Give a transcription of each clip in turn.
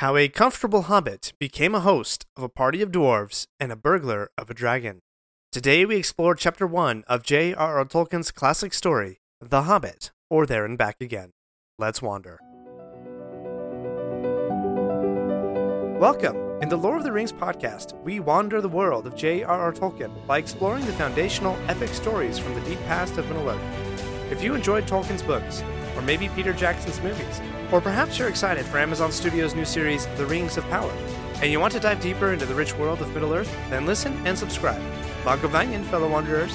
How a comfortable hobbit became a host of a party of dwarves and a burglar of a dragon. Today we explore Chapter 1 of J.R.R. Tolkien's classic story, The Hobbit, or There and Back Again. Let's wander. Welcome! In the Lord of the Rings podcast, we wander the world of J.R.R. Tolkien by exploring the foundational epic stories from the deep past of Middle Earth. If you enjoyed Tolkien's books, or maybe Peter Jackson's movies, or perhaps you're excited for Amazon Studios' new series, The Rings of Power, and you want to dive deeper into the rich world of Middle Earth, then listen and subscribe. Mae govannen, fellow wanderers.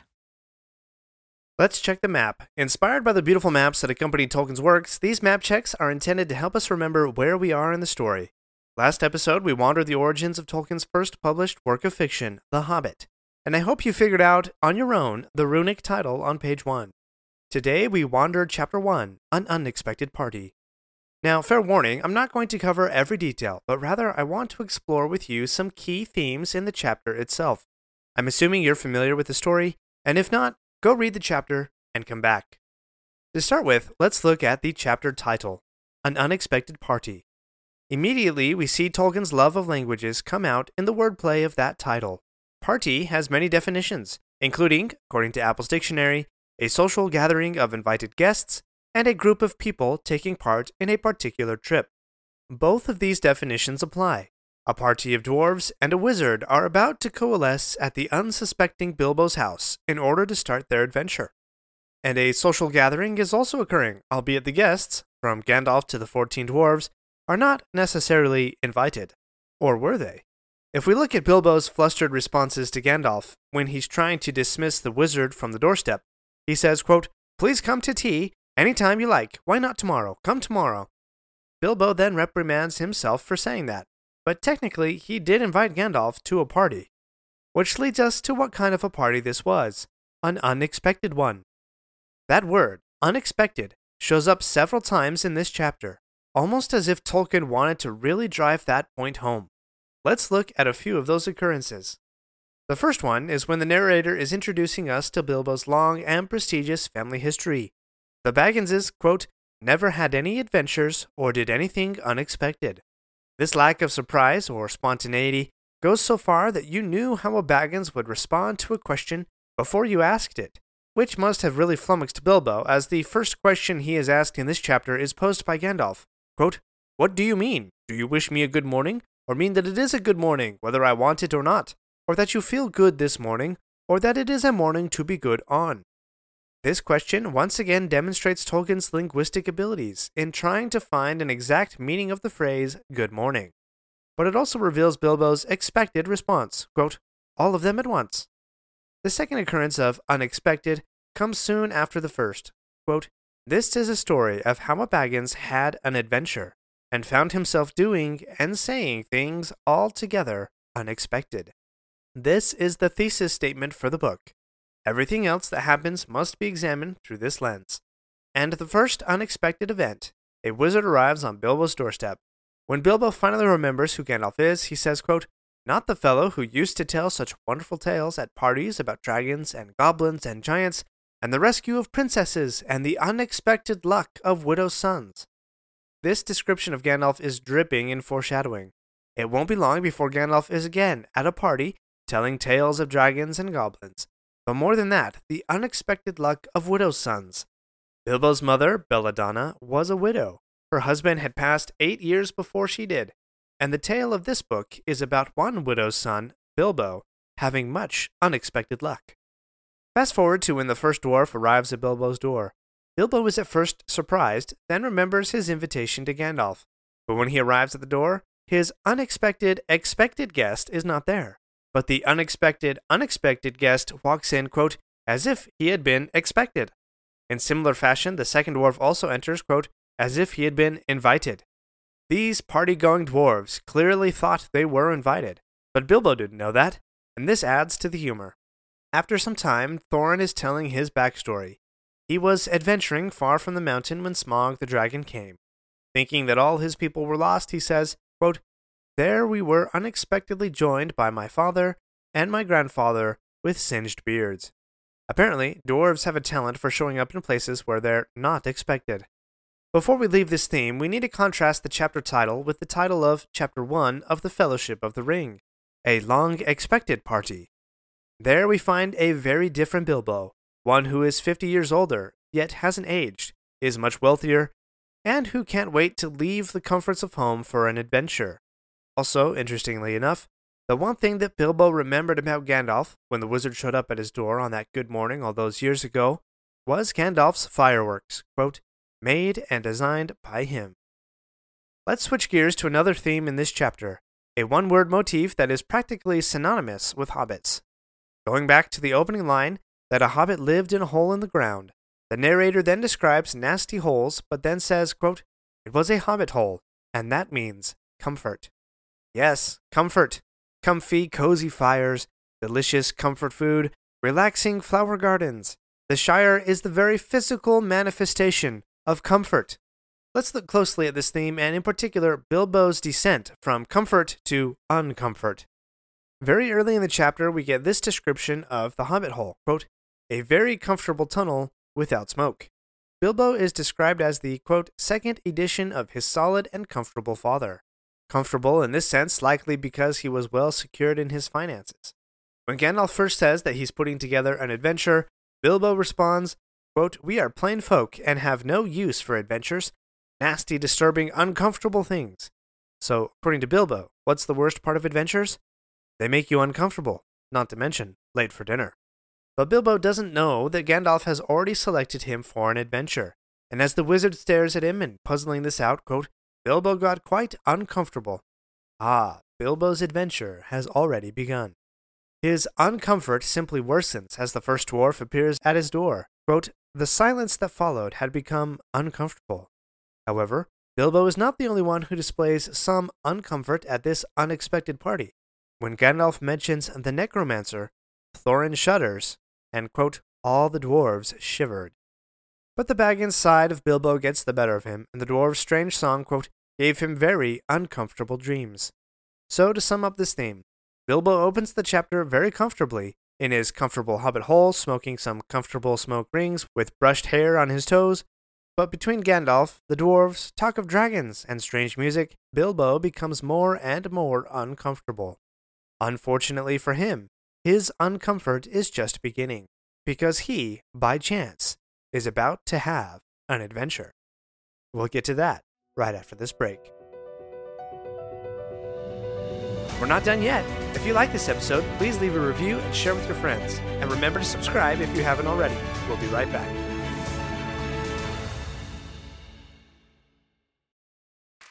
Let's check the map. Inspired by the beautiful maps that accompany Tolkien's works, these map checks are intended to help us remember where we are in the story. Last episode, we wandered the origins of Tolkien's first published work of fiction, The Hobbit, and I hope you figured out on your own the runic title on page 1. Today, we wandered Chapter 1, An Unexpected Party. Now, fair warning, I'm not going to cover every detail, but rather I want to explore with you some key themes in the chapter itself. I'm assuming you're familiar with the story, and if not, go read the chapter and come back. To start with, let's look at the chapter title An Unexpected Party. Immediately, we see Tolkien's love of languages come out in the wordplay of that title. Party has many definitions, including, according to Apple's dictionary, a social gathering of invited guests and a group of people taking part in a particular trip. Both of these definitions apply. A party of dwarves and a wizard are about to coalesce at the unsuspecting Bilbo's house in order to start their adventure. And a social gathering is also occurring, albeit the guests, from Gandalf to the fourteen dwarves, are not necessarily invited. Or were they? If we look at Bilbo's flustered responses to Gandalf when he's trying to dismiss the wizard from the doorstep, he says, quote, Please come to tea any time you like. Why not tomorrow? Come tomorrow. Bilbo then reprimands himself for saying that, but technically he did invite Gandalf to a party. Which leads us to what kind of a party this was an unexpected one. That word, unexpected, shows up several times in this chapter, almost as if Tolkien wanted to really drive that point home. Let's look at a few of those occurrences. The first one is when the narrator is introducing us to Bilbo's long and prestigious family history. The Bagginses, quote, never had any adventures or did anything unexpected. This lack of surprise or spontaneity goes so far that you knew how a Baggins would respond to a question before you asked it, which must have really flummoxed Bilbo, as the first question he is asked in this chapter is posed by Gandalf. Quote, What do you mean? Do you wish me a good morning, or mean that it is a good morning, whether I want it or not, or that you feel good this morning, or that it is a morning to be good on? This question once again demonstrates Tolkien's linguistic abilities in trying to find an exact meaning of the phrase good morning. But it also reveals Bilbo's expected response quote, all of them at once. The second occurrence of unexpected comes soon after the first. Quote, this is a story of how a Baggins had an adventure and found himself doing and saying things altogether unexpected. This is the thesis statement for the book. Everything else that happens must be examined through this lens. And the first unexpected event a wizard arrives on Bilbo's doorstep. When Bilbo finally remembers who Gandalf is, he says, quote, Not the fellow who used to tell such wonderful tales at parties about dragons and goblins and giants, and the rescue of princesses and the unexpected luck of widows' sons. This description of Gandalf is dripping in foreshadowing. It won't be long before Gandalf is again at a party telling tales of dragons and goblins. But more than that, the unexpected luck of widows' sons. Bilbo's mother, Belladonna, was a widow. Her husband had passed eight years before she did, and the tale of this book is about one widow's son, Bilbo, having much unexpected luck. Fast forward to when the first dwarf arrives at Bilbo's door. Bilbo is at first surprised, then remembers his invitation to Gandalf. But when he arrives at the door, his unexpected, expected guest is not there. But the unexpected, unexpected guest walks in, quote, as if he had been expected. In similar fashion, the second dwarf also enters, quote, as if he had been invited. These party going dwarves clearly thought they were invited, but Bilbo didn't know that, and this adds to the humor. After some time, Thorin is telling his backstory. He was adventuring far from the mountain when Smaug the dragon came. Thinking that all his people were lost, he says, quote, There we were unexpectedly joined by my father and my grandfather with singed beards. Apparently, dwarves have a talent for showing up in places where they're not expected. Before we leave this theme, we need to contrast the chapter title with the title of Chapter 1 of The Fellowship of the Ring, a long expected party. There we find a very different Bilbo, one who is 50 years older, yet hasn't aged, is much wealthier, and who can't wait to leave the comforts of home for an adventure. Also, interestingly enough, the one thing that Bilbo remembered about Gandalf when the wizard showed up at his door on that good morning all those years ago was Gandalf's fireworks, quote, made and designed by him. Let's switch gears to another theme in this chapter, a one word motif that is practically synonymous with hobbits. Going back to the opening line that a hobbit lived in a hole in the ground, the narrator then describes nasty holes, but then says, quote, It was a hobbit hole, and that means comfort. Yes, comfort comfy, cozy fires, delicious comfort food, relaxing flower gardens. The Shire is the very physical manifestation of comfort. Let's look closely at this theme and, in particular, Bilbo's descent from comfort to uncomfort. Very early in the chapter, we get this description of the Hobbit Hole quote, a very comfortable tunnel without smoke. Bilbo is described as the quote, second edition of his solid and comfortable father comfortable in this sense, likely because he was well secured in his finances. When Gandalf first says that he's putting together an adventure, Bilbo responds, quote, We are plain folk and have no use for adventures, nasty, disturbing, uncomfortable things. So, according to Bilbo, what's the worst part of adventures? They make you uncomfortable, not to mention late for dinner. But Bilbo doesn't know that Gandalf has already selected him for an adventure, and as the wizard stares at him and puzzling this out, quote, Bilbo got quite uncomfortable. Ah, Bilbo's adventure has already begun. His uncomfort simply worsens as the first dwarf appears at his door. Quote, the silence that followed had become uncomfortable. However, Bilbo is not the only one who displays some uncomfort at this unexpected party. When Gandalf mentions the necromancer, Thorin shudders, and, quote, all the dwarves shivered. But the Baggins side of Bilbo gets the better of him, and the dwarf's strange song, quote, gave him very uncomfortable dreams. So, to sum up this theme, Bilbo opens the chapter very comfortably in his comfortable hobbit hole, smoking some comfortable smoke rings with brushed hair on his toes. But between Gandalf, the dwarves, talk of dragons, and strange music, Bilbo becomes more and more uncomfortable. Unfortunately for him, his uncomfort is just beginning, because he, by chance, is about to have an adventure. We'll get to that right after this break. We're not done yet. If you like this episode, please leave a review and share with your friends. And remember to subscribe if you haven't already. We'll be right back.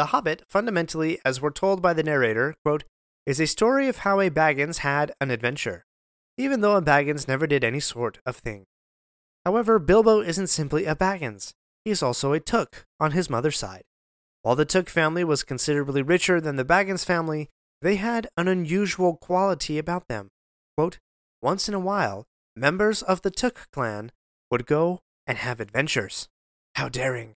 The Hobbit, fundamentally, as we're told by the narrator, quote, is a story of how a Baggins had an adventure, even though a Baggins never did any sort of thing. However, Bilbo isn't simply a Baggins, he's also a Took on his mother's side. While the Took family was considerably richer than the Baggins family, they had an unusual quality about them. Quote, Once in a while, members of the Took clan would go and have adventures. How daring!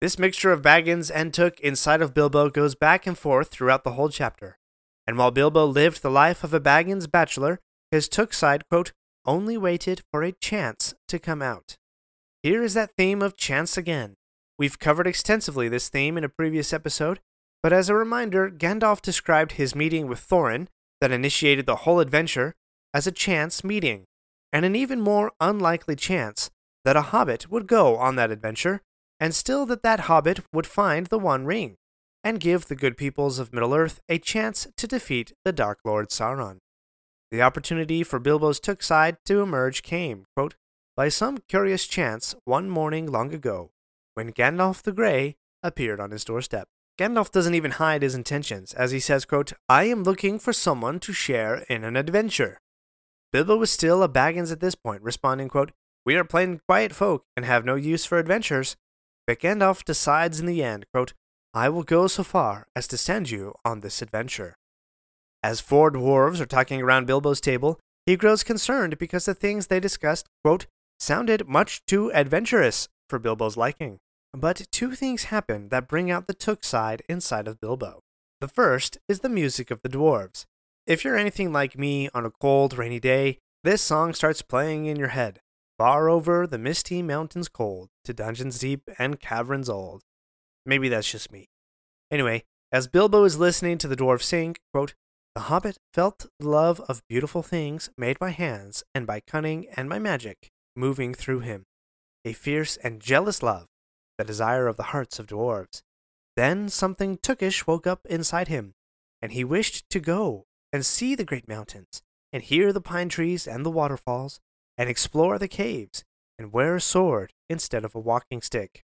This mixture of Baggins and Took inside of Bilbo goes back and forth throughout the whole chapter. And while Bilbo lived the life of a Baggins bachelor, his Took side, quote, only waited for a chance to come out. Here is that theme of chance again. We've covered extensively this theme in a previous episode, but as a reminder, Gandalf described his meeting with Thorin, that initiated the whole adventure, as a chance meeting, and an even more unlikely chance that a hobbit would go on that adventure, and still that that hobbit would find the One Ring, and give the good peoples of Middle Earth a chance to defeat the Dark Lord Sauron. The opportunity for Bilbo's Took side to emerge came, quote, by some curious chance one morning long ago, when Gandalf the Grey appeared on his doorstep. Gandalf doesn't even hide his intentions, as he says, quote, I am looking for someone to share in an adventure. Bilbo was still a Baggins at this point, responding, quote, We are plain quiet folk and have no use for adventures. Gandalf decides in the end, quote, I will go so far as to send you on this adventure. As four dwarves are talking around Bilbo's table, he grows concerned because the things they discussed, quote, sounded much too adventurous for Bilbo's liking. But two things happen that bring out the Took side inside of Bilbo. The first is the music of the dwarves. If you're anything like me on a cold, rainy day, this song starts playing in your head. Far over the misty mountains cold, to dungeons deep and caverns old. Maybe that's just me. Anyway, as Bilbo is listening to the dwarf sing, quote, the hobbit felt the love of beautiful things made by hands and by cunning and by magic moving through him, a fierce and jealous love, the desire of the hearts of dwarves. Then something tookish woke up inside him, and he wished to go and see the great mountains, and hear the pine trees and the waterfalls, and explore the caves, and wear a sword instead of a walking stick.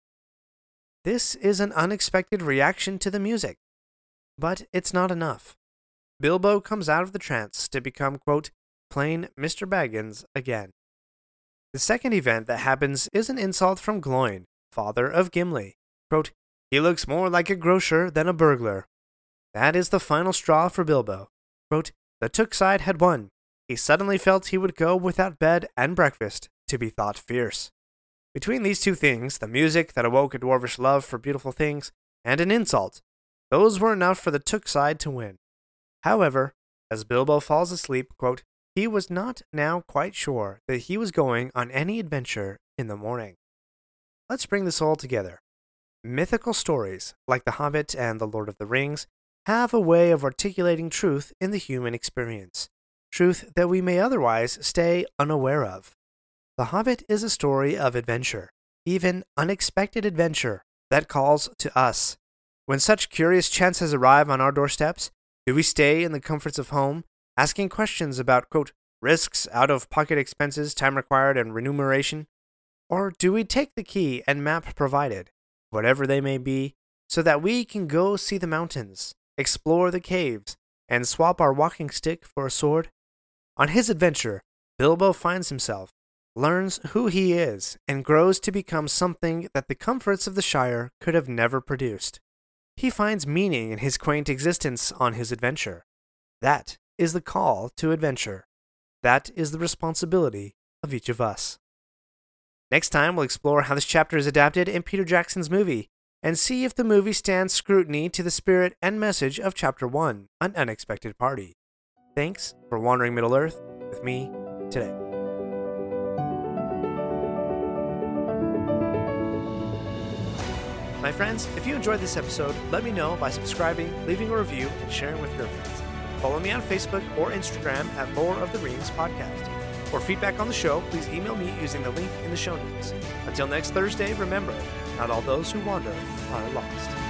This is an unexpected reaction to the music, but it's not enough. Bilbo comes out of the trance to become, quote, plain Mr. Baggins again. The second event that happens is an insult from Gloin, father of Gimli. Quote, he looks more like a grocer than a burglar. That is the final straw for Bilbo. Quote, the Took side had won. He suddenly felt he would go without bed and breakfast to be thought fierce. Between these two things, the music that awoke a dwarvish love for beautiful things, and an insult, those were enough for the Took side to win. However, as Bilbo falls asleep, quote, he was not now quite sure that he was going on any adventure in the morning. Let's bring this all together. Mythical stories, like The Hobbit and The Lord of the Rings, have a way of articulating truth in the human experience, truth that we may otherwise stay unaware of. The Hobbit is a story of adventure, even unexpected adventure, that calls to us. When such curious chances arrive on our doorsteps, do we stay in the comforts of home, asking questions about, quote, risks, out of pocket expenses, time required, and remuneration? Or do we take the key and map provided, whatever they may be, so that we can go see the mountains, explore the caves, and swap our walking stick for a sword? On his adventure, Bilbo finds himself, learns who he is, and grows to become something that the comforts of the Shire could have never produced. He finds meaning in his quaint existence on his adventure. That is the call to adventure. That is the responsibility of each of us. Next time, we'll explore how this chapter is adapted in Peter Jackson's movie and see if the movie stands scrutiny to the spirit and message of Chapter 1 An Unexpected Party. Thanks for wandering Middle Earth with me today. My friends, if you enjoyed this episode, let me know by subscribing, leaving a review, and sharing with your friends. Follow me on Facebook or Instagram at Lord of the Rings Podcast. For feedback on the show, please email me using the link in the show notes. Until next Thursday, remember, not all those who wander are lost.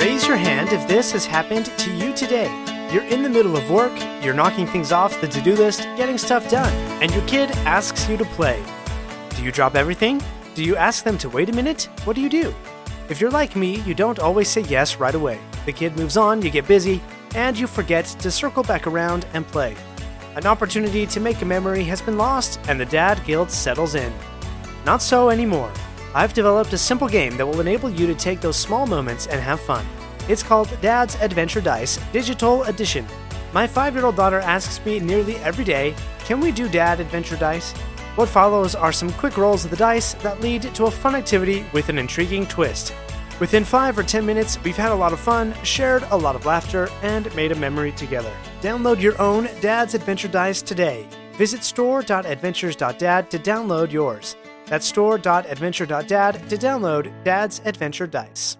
Raise your hand if this has happened to you today. You're in the middle of work, you're knocking things off the to do list, getting stuff done, and your kid asks you to play. Do you drop everything? Do you ask them to wait a minute? What do you do? If you're like me, you don't always say yes right away. The kid moves on, you get busy, and you forget to circle back around and play. An opportunity to make a memory has been lost, and the dad guilt settles in. Not so anymore. I've developed a simple game that will enable you to take those small moments and have fun. It's called Dad's Adventure Dice Digital Edition. My five year old daughter asks me nearly every day, Can we do Dad Adventure Dice? What follows are some quick rolls of the dice that lead to a fun activity with an intriguing twist. Within 5 or 10 minutes, we've had a lot of fun, shared a lot of laughter, and made a memory together. Download your own Dad's Adventure Dice today. Visit store.adventures.dad to download yours. That's store.adventure.dad to download Dad's Adventure Dice.